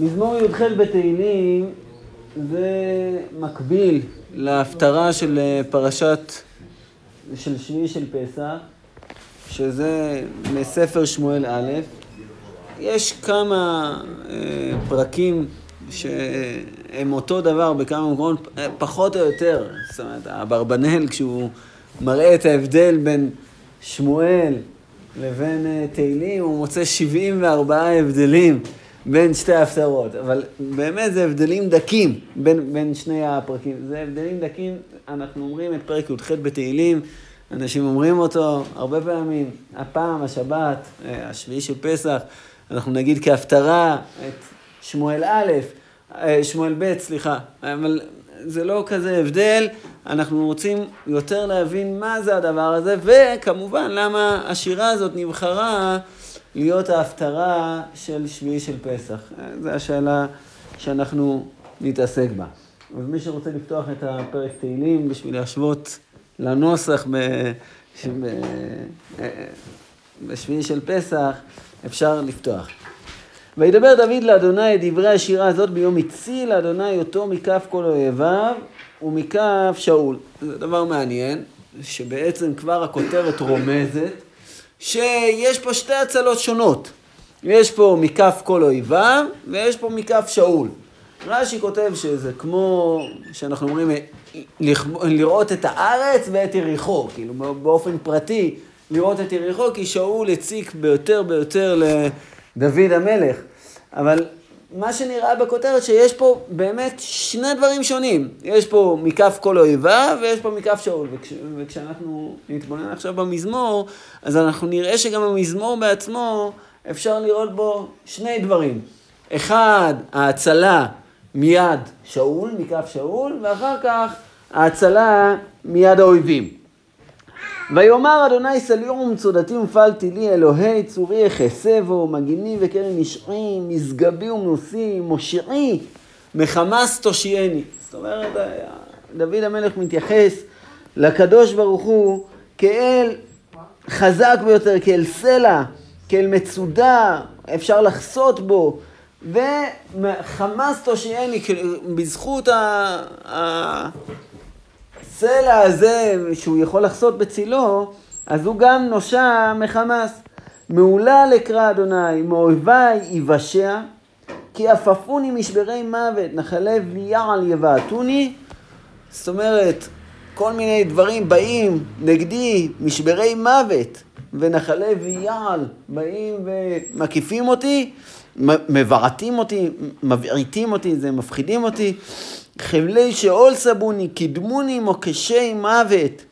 מזמור י"ח בתהילים זה מקביל להפטרה של אה, פרשת, של שביעי של פסח, שזה מספר שמואל א'. יש כמה אה, פרקים שהם אותו דבר בכמה מקומות, פחות או יותר. זאת אומרת, אברבנאל, כשהוא מראה את ההבדל בין שמואל לבין אה, תהילים, הוא מוצא 74 הבדלים בין שתי ההפטרות. אבל באמת זה הבדלים דקים בין, בין שני הפרקים. זה הבדלים דקים, אנחנו אומרים את פרק י"ח בתהילים, אנשים אומרים אותו הרבה פעמים, הפעם, השבת, אה, השביעי של פסח, אנחנו נגיד כהפטרה את שמואל א', אה, שמואל ב', סליחה, אבל זה לא כזה הבדל, אנחנו רוצים יותר להבין מה זה הדבר הזה, וכמובן למה השירה הזאת נבחרה להיות ההפטרה של שביעי של פסח. זו השאלה שאנחנו נתעסק בה. ומי שרוצה לפתוח את הפרק תהילים בשביל להשוות לנוסח ב... ב... בשביעי של פסח, אפשר לפתוח. וידבר דוד לאדוני את דברי השירה הזאת ביום הציל אדוני אותו מכף כל אויביו ומכף שאול. זה דבר מעניין, שבעצם כבר הכותרת רומזת שיש פה שתי הצלות שונות. יש פה מכף כל אויביו ויש פה מכף שאול. רש"י כותב שזה כמו שאנחנו אומרים לראות את הארץ ואת יריחו, כאילו באופן פרטי לראות את יריחו, כי שאול הציק ביותר ביותר לדוד המלך. אבל מה שנראה בכותרת שיש פה באמת שני דברים שונים. יש פה מכף כל אויבה ויש פה מכף שאול. וכש, וכשאנחנו נתבונן עכשיו במזמור, אז אנחנו נראה שגם המזמור בעצמו, אפשר לראות בו שני דברים. אחד, ההצלה מיד שאול, מכף שאול, ואחר כך ההצלה מיד האויבים. ויאמר אדוני סליעו ומצודתי ומפלתי לי אלוהי צורי יחסבו מגיני וקרן נשעי משגבי ומנוסי מושיעי מחמס תושייני. זאת אומרת דוד המלך מתייחס לקדוש ברוך הוא כאל חזק ביותר, כאל סלע, כאל מצודה, אפשר לחסות בו וחמס תושייני בזכות ה... הסלע הזה שהוא יכול לחסות בצילו, אז הוא גם נושע מחמאס. מעולה לקרא אדוני, מאויביי יבשע, כי עפפוני משברי מוות, נחלי ויעל יבעטוני. זאת אומרת, כל מיני דברים באים נגדי, משברי מוות, ונחלי ויעל באים ומקיפים אותי, מבעטים אותי, מבעיטים אותי, זה מפחידים אותי. חבלי שאול סבוני, קידמוני מוקשי מוות.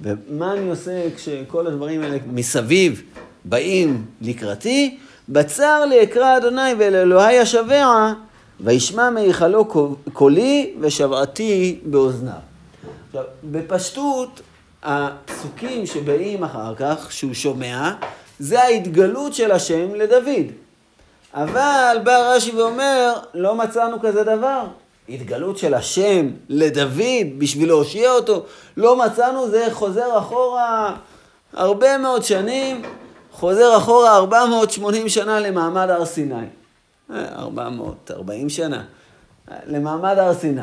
ומה אני עושה כשכל הדברים האלה מסביב באים לקראתי? בצר לי אקרא אדוני ואל אלוהי אשבע, וישמע מהיכלו קולי ושבעתי באוזניו. עכשיו, בפשטות, הפסוקים שבאים אחר כך, שהוא שומע, זה ההתגלות של השם לדוד. אבל בא רש"י ואומר, לא מצאנו כזה דבר. התגלות של השם לדוד בשביל להושיע אותו, לא מצאנו, זה חוזר אחורה הרבה מאוד שנים, חוזר אחורה 480 שנה למעמד הר סיני. 440 שנה, למעמד הר סיני.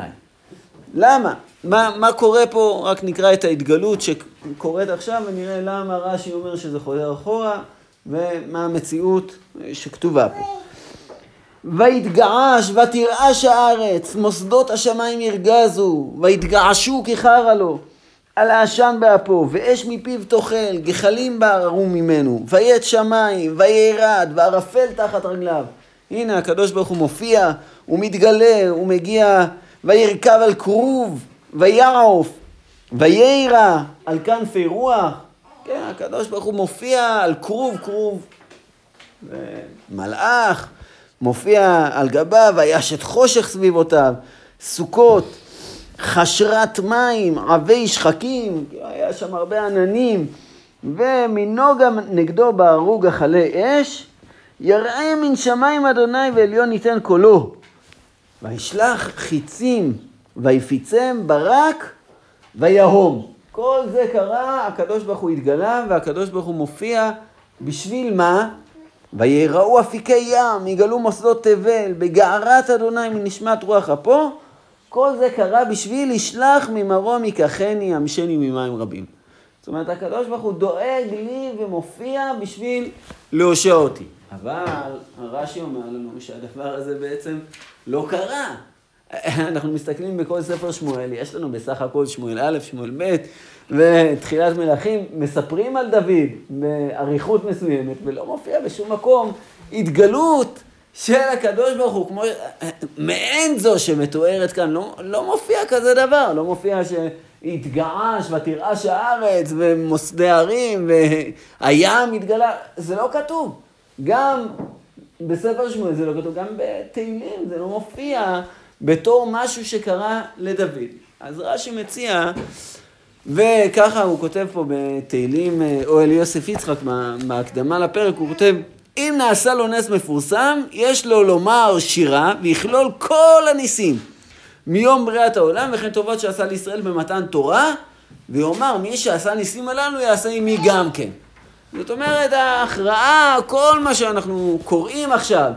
למה? מה, מה קורה פה? רק נקרא את ההתגלות שקורית עכשיו ונראה למה רש"י אומר שזה חוזר אחורה ומה המציאות שכתובה פה. ויתגעש ותרעש הארץ, מוסדות השמיים ירגזו, ויתגעשו כחרא לו, על העשן באפו, ואש מפיו תאכל, גחלים בערערו ממנו, ויית שמיים, וירד, וערפל תחת רגליו. הנה הקדוש ברוך הוא מופיע, הוא מתגלה, הוא מגיע, וירכב על כרוב, ויעוף, ויירא על כנפי רוח. כן, הקדוש ברוך הוא מופיע על כרוב, כרוב. מלאך. מופיע על גביו, וישת חושך סביבותיו, סוכות, חשרת מים, עבי שחקים, היה שם הרבה עננים, ומנוגה נגדו בערו גחלי אש, יראה מן שמיים אדוני ועליון ייתן קולו. וישלח חיצים ויפיצם ברק ויהום. כל זה קרה, הקדוש ברוך הוא התגלה והקדוש ברוך הוא מופיע בשביל מה? ויראו אפיקי ים, יגלו מוסדות תבל, בגערת אדוני מנשמת רוח אפו, כל זה קרה בשביל ישלח ממרום ייקחני, ימשני ממים רבים. זאת אומרת, הקדוש ברוך הוא דואג לי ומופיע בשביל להושע אותי. אבל הרש"י אומר לנו שהדבר הזה בעצם לא קרה. אנחנו מסתכלים בכל ספר שמואל, יש לנו בסך הכל שמואל א', שמואל ב', ותחילת מלכים, מספרים על דוד באריכות מסוימת, ולא מופיע בשום מקום התגלות של הקדוש ברוך הוא, כמו מעין זו שמתוארת כאן, לא, לא מופיע כזה דבר, לא מופיע שהתגעש ותרעש הארץ ומוסדי ערים והים התגלה, זה לא כתוב. גם בספר שמואל זה לא כתוב, גם בתהילים זה לא מופיע בתור משהו שקרה לדוד. אז רש"י מציע, וככה הוא כותב פה בתהילים, או אל יוסף יצחק, בהקדמה לפרק, הוא כותב, אם נעשה לו נס מפורסם, יש לו לומר שירה ויכלול כל הניסים מיום בריאת העולם וכן טובות שעשה לישראל במתן תורה, ויאמר מי שעשה ניסים הללו יעשה עמי גם כן. זאת אומרת, ההכרעה, כל מה שאנחנו קוראים עכשיו,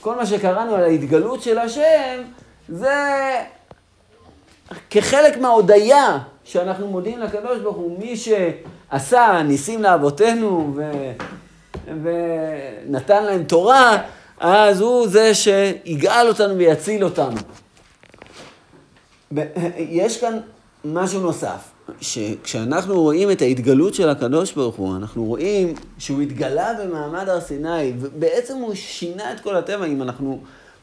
כל מה שקראנו על ההתגלות של השם, זה כחלק מההודיה שאנחנו מודים לקדוש ברוך הוא, מי שעשה ניסים לאבותינו ו... ונתן להם תורה, אז הוא זה שיגאל אותנו ויציל אותנו. יש כאן משהו נוסף, שכשאנחנו רואים את ההתגלות של הקדוש ברוך הוא, אנחנו רואים שהוא התגלה במעמד הר סיני, ובעצם הוא שינה את כל הטבע. אם אנחנו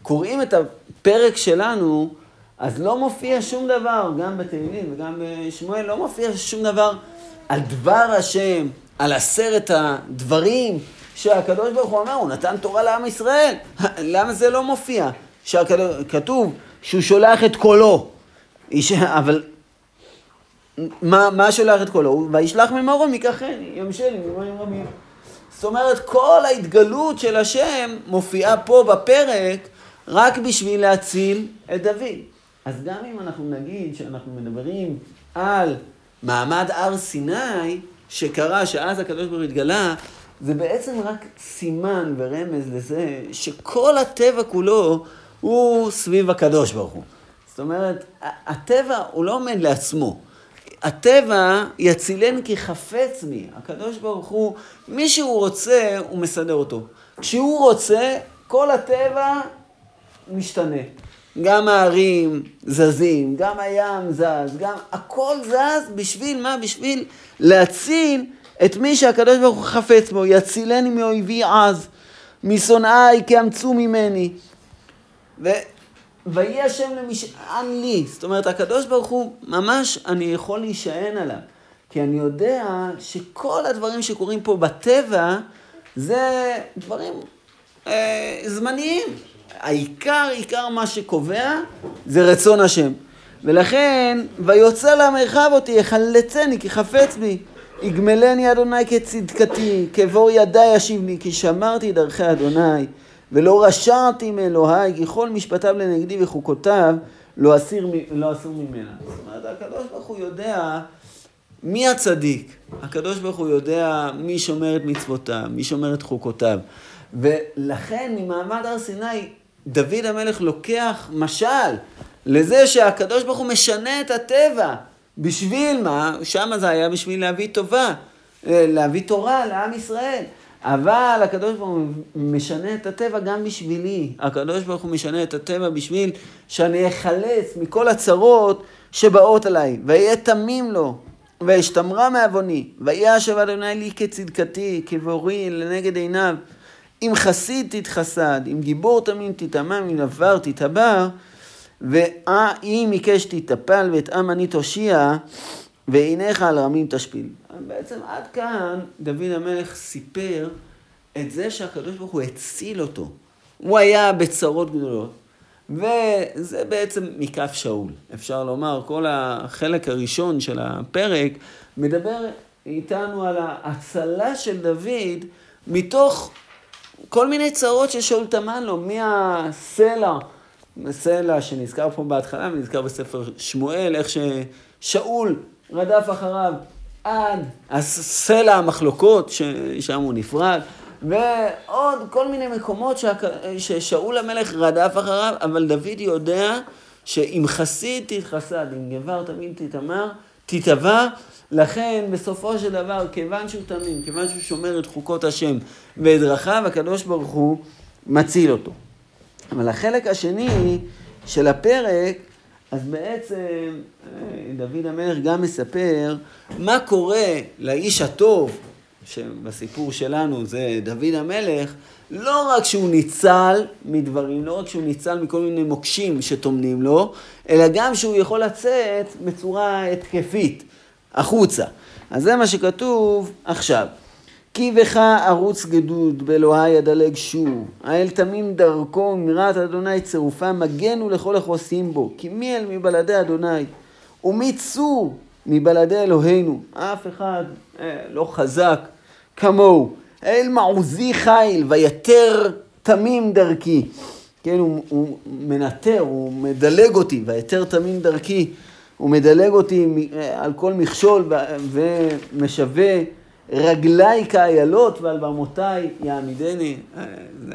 קוראים את הפרק שלנו, אז לא מופיע שום דבר, גם בתהילים וגם בשמואל, לא מופיע שום דבר על דבר השם, על עשרת הדברים שהקדוש ברוך הוא אומר, הוא נתן תורה לעם ישראל. למה זה לא מופיע? שכתוב שהוא שולח את קולו. אבל מה, מה שולח את קולו? וישלח ממרום ייקחני, ימשני ממים רבים. זאת אומרת, כל ההתגלות של השם מופיעה פה בפרק רק בשביל להציל את דוד. אז גם אם אנחנו נגיד שאנחנו מדברים על מעמד הר סיני, שקרה, שאז הקדוש ברוך הוא התגלה, זה בעצם רק סימן ורמז לזה שכל הטבע כולו הוא סביב הקדוש ברוך הוא. זאת אומרת, הטבע הוא לא עומד לעצמו. הטבע יצילן כי חפץ בי. הקדוש ברוך הוא, מי שהוא רוצה, הוא מסדר אותו. כשהוא רוצה, כל הטבע משתנה. גם הערים זזים, גם הים זז, גם הכל זז בשביל מה? בשביל להציל את מי שהקדוש ברוך הוא חפץ בו, יצילני מאויבי עז, משונאי כי אמצו ממני. ו... ויהי השם למשען לי. זאת אומרת, הקדוש ברוך הוא, ממש אני יכול להישען עליו. כי אני יודע שכל הדברים שקורים פה בטבע, זה דברים אה, זמניים. העיקר, עיקר מה שקובע, זה רצון השם. ולכן, ויוצא למרחב אותי, יחלצני כי חפץ בי. יגמלני אדוני כצדקתי, כבור ידי לי, כי שמרתי דרכי אדוני, ולא רשעתי מאלוהי, כי כל משפטיו לנגדי וחוקותיו לא אסיר, לא אסור ממנה. זאת אומרת, הקדוש ברוך הוא יודע מי הצדיק. הקדוש ברוך הוא יודע מי שומר את מצוותיו, מי שומר את חוקותיו. ולכן ממעמד הר סיני, דוד המלך לוקח משל לזה שהקדוש ברוך הוא משנה את הטבע. בשביל מה? שם זה היה בשביל להביא טובה, אה, להביא תורה לעם ישראל. אבל הקדוש ברוך הוא משנה את הטבע גם בשבילי. הקדוש ברוך הוא משנה את הטבע בשביל שאני אחלץ מכל הצרות שבאות עליי. ויהיה תמים לו, ואשתמרה מעווני. ויהיה השב אדוני לי כצדקתי, כבורי לנגד עיניו. אם חסיד תתחסד, אם גיבור תמים תטמא, אם עבר תתעבר. ואם עיקש תתאפל ואת עם אני תושיע, ועיניך על רמים תשפיל. בעצם עד כאן דוד המלך סיפר את זה שהקדוש ברוך הוא הציל אותו. הוא היה בצרות גדולות, וזה בעצם מכף שאול. אפשר לומר, כל החלק הראשון של הפרק מדבר איתנו על ההצלה של דוד מתוך כל מיני צרות ששאול טמן לו, מהסלע. סלע שנזכר פה בהתחלה ונזכר בספר שמואל, איך ששאול רדף אחריו עד הסלע המחלוקות, ששם הוא נפרד, ועוד כל מיני מקומות ששאול המלך רדף אחריו, אבל דוד יודע שאם חסיד תתחסד, אם גבר תמיד תתאמר, תתבע. לכן, בסופו של דבר, כיוון שהוא תמים, כיוון שהוא שומר את חוקות השם ואת דרכיו, הקדוש ברוך הוא מציל אותו. אבל החלק השני של הפרק, אז בעצם אה, דוד המלך גם מספר מה קורה לאיש הטוב, שבסיפור שלנו זה דוד המלך, לא רק שהוא ניצל מדברים, לא רק שהוא ניצל מכל מיני מוקשים שטומנים לו, אלא גם שהוא יכול לצאת בצורה התקפית החוצה. אז זה מה שכתוב עכשיו. כי בך ערוץ גדוד, באלוהי אדלג שוב. האל תמים דרכו, מירת אדוני צירופה, מגנו לכל החוסים בו. כי מי אל מבלעדי אדוני? ומי צור מבלעדי אלוהינו? אף אחד אה, לא חזק כמוהו. האל מעוזי חיל, ויתר תמים דרכי. כן, הוא, הוא מנטר, הוא מדלג אותי, ויתר תמים דרכי. הוא מדלג אותי על כל מכשול ומשווה רגליי כאיילות ועל במותיי יעמידני. אה,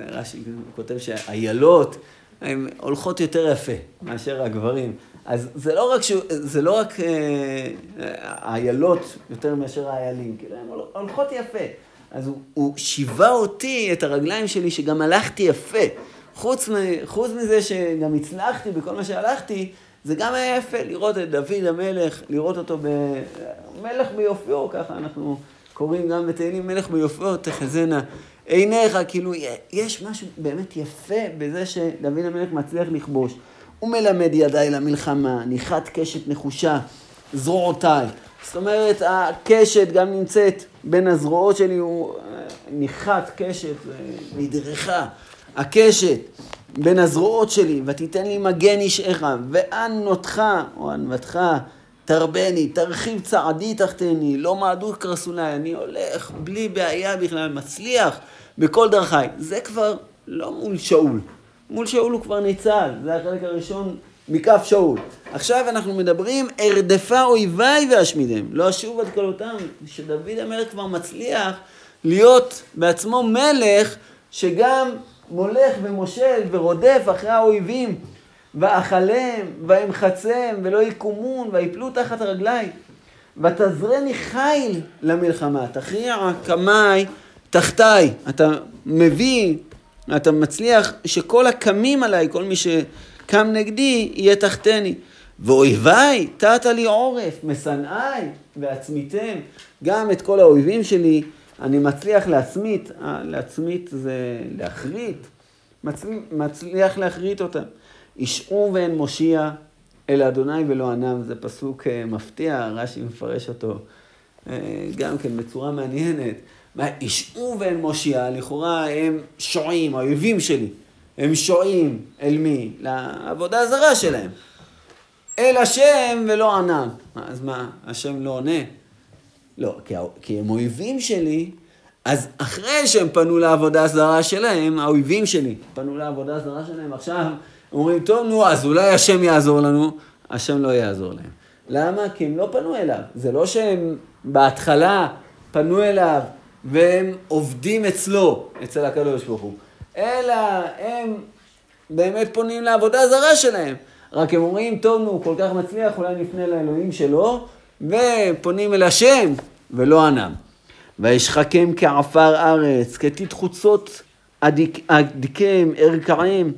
רש"י כותב שהאיילות הן הולכות יותר יפה מאשר הגברים. אז זה לא רק, שהוא, זה לא רק האיילות אה, יותר מאשר האיילים, כאילו הן הולכות יפה. אז הוא, הוא שיווה אותי, את הרגליים שלי, שגם הלכתי יפה. חוץ, חוץ מזה שגם הצלחתי בכל מה שהלכתי, זה גם היה יפה לראות את דוד המלך, לראות אותו במלך ביופיו, ככה אנחנו קוראים גם בתהילים מלך ביופיו, תחזינה עיניך, כאילו יש משהו באמת יפה בזה שדוד המלך מצליח לכבוש. הוא מלמד ידיי למלחמה, ניחת קשת נחושה, זרועותיי. זאת אומרת, הקשת גם נמצאת בין הזרועות שלי, הוא ניחת קשת, נדרכה. הקשת בין הזרועות שלי, ותיתן לי מגן אישך, וענותך, או ענוותך, תרבני, תרחיב צעדי תחתני, לא מעדות קרסולי, אני הולך בלי בעיה בכלל, מצליח בכל דרכיי. זה כבר לא מול שאול. מול שאול הוא כבר ניצל, זה החלק הראשון מכף שאול. עכשיו אנחנו מדברים, ארדפה אויביי ואשמידם, לא אשוב עד כלותם, שדוד המלך כבר מצליח להיות בעצמו מלך, שגם מולך ומושל ורודף אחרי האויבים, ואכלם, ואמחצם, ולא יקומון, ויפלו תחת רגלי. ותזרני חיל למלחמה, תכריע קמי תחתיי. אתה מביא, אתה מצליח שכל הקמים עליי, כל מי שקם נגדי, יהיה תחתני. ואויביי, תת לי עורף, משנאי, ועצמיתם. גם את כל האויבים שלי, אני מצליח להצמית, אה, להצמית זה להחריט, מצליח להחריט אותם. ישעו ואין מושיע אל אדוני ולא ענם, זה פסוק אה, מפתיע, רש"י מפרש אותו אה, גם כן בצורה מעניינת. ישעו ואין מושיע, לכאורה הם שועים, האויבים שלי, הם שועים אל מי? לעבודה הזרה שלהם. אל השם ולא ענם. אז מה, השם לא עונה? לא, כי, הם אויבים שלי, אז אחרי שהם פנו לעבודה הזרה שלהם, האויבים שלי פנו לעבודה הזרה שלהם, עכשיו אומרים, טוב, נו, אז אולי השם יעזור לנו, השם לא יעזור להם. למה? כי הם לא פנו אליו. זה לא שהם בהתחלה פנו אליו והם עובדים אצלו, אצל הקדוש ברוך הוא, אלא הם באמת פונים לעבודה הזרה שלהם. רק הם אומרים, טוב, נו, כל כך מצליח, אולי נפנה לאלוהים שלו, ופונים אל השם, ולא ענם. וישחקם כעפר ארץ, כתית חוצות אדיקם, ארכעם.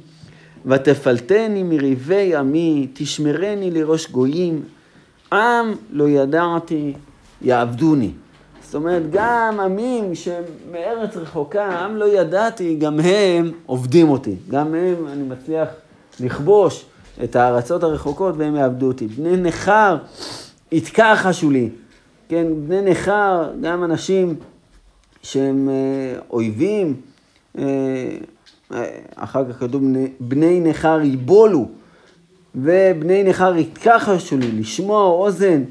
ותפלטני מריבי עמי, תשמרני לראש גויים, עם לא ידעתי יעבדוני. זאת אומרת, גם עמים שמארץ רחוקה, עם לא ידעתי, גם הם עובדים אותי. גם הם, אני מצליח לכבוש את הארצות הרחוקות והם יעבדו אותי. בני נכר יתכחשו לי. כן, בני נכר, גם אנשים שהם אה, אויבים, אה, אחר כך כתוב בני נכר יבולו, ובני נכר יתכחשו לי, לשמוע אוזן,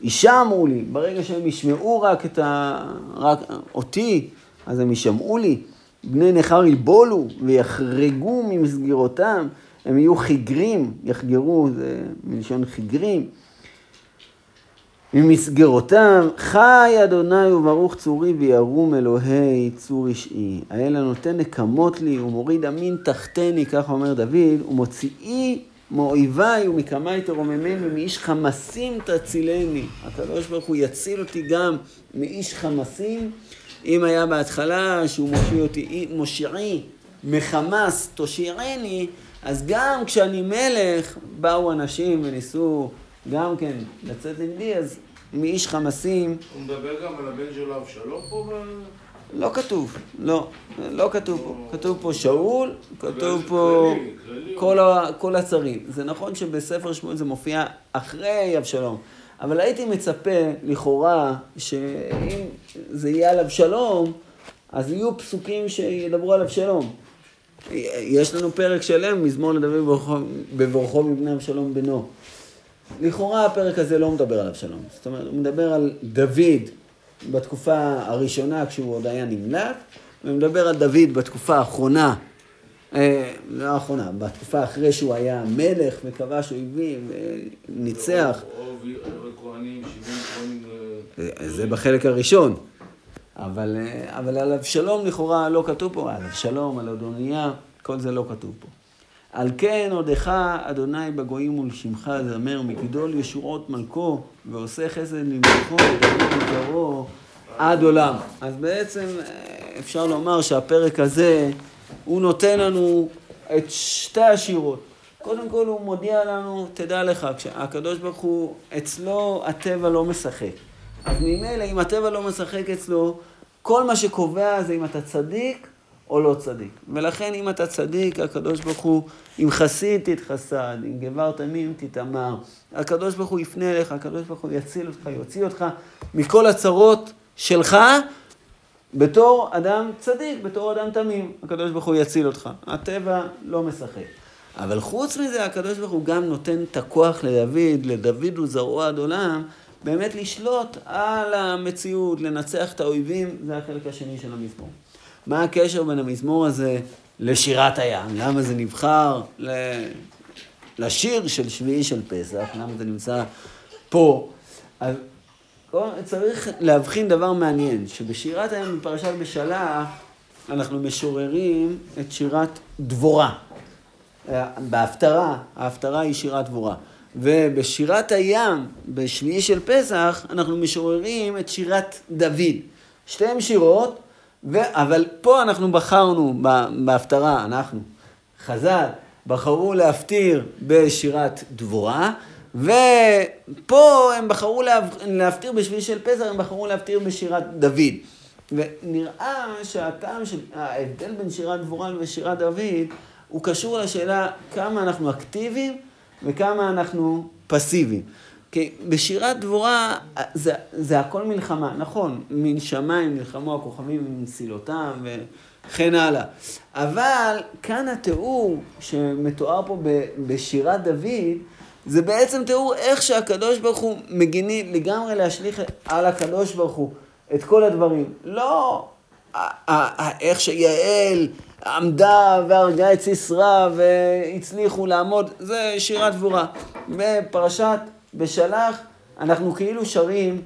אישה אמרו לי, ברגע שהם ישמעו רק את ה... רק אותי, אז הם ישמעו לי. בני נכר יבולו ויחרגו ממסגרותם, הם יהיו חיגרים, יחגרו, זה מלשון חיגרים. ממסגרותם, חי אדוני וברוך צורי וירום אלוהי צור אישי. האל הנותן נקמות לי ומוריד אמין תחתני, כך אומר דוד, ומוציאי מאויביי ומקמי תרוממני, מאיש חמסים תצילני. הקדוש ברוך הוא יציל אותי גם מאיש חמסים. אם היה בהתחלה שהוא מושיע אותי, מושיעי מחמס תושיעני, אז גם כשאני מלך, באו אנשים וניסו גם כן לצאת נגדי, אז מאיש חמסים... הוא מדבר גם על הבן של אבשלום פה? לא כתוב, לא, לא כתוב פה. כתוב פה שאול, כתוב פה כל, ה, כל הצרים. זה נכון שבספר שמואל זה מופיע אחרי אבשלום, אבל הייתי מצפה, לכאורה, שאם זה יהיה על אבשלום, אז יהיו פסוקים שידברו על אבשלום. יש לנו פרק שלם, מזמור לדוד בברכו מבני אבשלום בנו. לכאורה הפרק הזה לא מדבר על אבשלום, זאת אומרת, הוא מדבר על דוד בתקופה הראשונה כשהוא עוד היה נמלט, ומדבר על דוד בתקופה האחרונה, אה, לא האחרונה, בתקופה אחרי שהוא היה מלך וכבש אויבים וניצח. אה, זה בחלק הראשון. אבל, אה, אבל על אבשלום לכאורה לא כתוב פה, על אבשלום, על אדוניה, כל זה לא כתוב פה. על כן עודך אדוני בגויים ולשמך זמר מגדול ישועות מלכו ועושה חסד למלכו ודוד מקרו עד עולם. אז בעצם אה, אפשר לומר שהפרק הזה הוא נותן לנו את שתי השירות. קודם כל הוא מודיע לנו, תדע לך, כשהקדוש ברוך הוא, אצלו הטבע לא משחק. אז ממילא אם הטבע לא משחק אצלו, כל מה שקובע זה אם אתה צדיק או לא צדיק. ולכן אם אתה צדיק, הקדוש ברוך הוא, אם חסיד תתחסד, אם גבר תמים תתאמר. הקדוש ברוך הוא יפנה אליך, הקדוש ברוך הוא יציל אותך, יוציא אותך מכל הצרות שלך, בתור אדם צדיק, בתור אדם תמים. הקדוש ברוך הוא יציל אותך. הטבע לא משחק. אבל חוץ מזה, הקדוש ברוך הוא גם נותן את הכוח לדוד, לדוד זרעו עד עולם, באמת לשלוט על המציאות, לנצח את האויבים, זה החלק השני של המזמור. מה הקשר בין המזמור הזה לשירת הים? למה זה נבחר לשיר של שביעי של פסח? למה זה נמצא פה? אז צריך להבחין דבר מעניין, שבשירת הים בפרשת בשלח אנחנו משוררים את שירת דבורה. בהפטרה, ההפטרה היא שירת דבורה. ובשירת הים, בשביעי של פסח, אנחנו משוררים את שירת דוד. שתיהן שירות ו... אבל פה אנחנו בחרנו בהפטרה, אנחנו, חז"ל, בחרו להפטיר בשירת דבורה, ופה הם בחרו להפטיר בשביל של פסח, הם בחרו להפטיר בשירת דוד. ונראה שהטעם של, ההבדל בין שירת דבורה ושירת דוד, הוא קשור לשאלה כמה אנחנו אקטיביים וכמה אנחנו פסיביים. כי בשירת דבורה זה, זה הכל מלחמה, נכון, מן שמיים נלחמו הכוכבים ומסילותם וכן הלאה. אבל כאן התיאור שמתואר פה בשירת דוד, זה בעצם תיאור איך שהקדוש ברוך הוא מגיני לגמרי להשליך על הקדוש ברוך הוא את כל הדברים. לא איך שיעל עמדה והרגה את סיסרא והצליחו לעמוד, זה שירת דבורה. בפרשת בשלח אנחנו כאילו שרים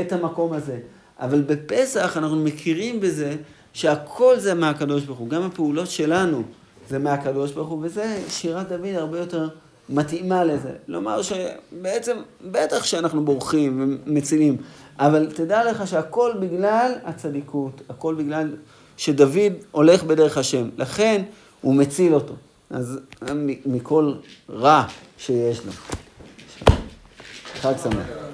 את המקום הזה. אבל בפסח אנחנו מכירים בזה שהכל זה מהקדוש ברוך הוא. גם הפעולות שלנו זה מהקדוש ברוך הוא, וזה שירת דוד הרבה יותר מתאימה לזה. לומר שבעצם, בטח שאנחנו בורחים ומצילים, אבל תדע לך שהכל בגלל הצדיקות, הכל בגלל שדוד הולך בדרך השם. לכן הוא מציל אותו. אז מכל רע שיש לו. 谢谢。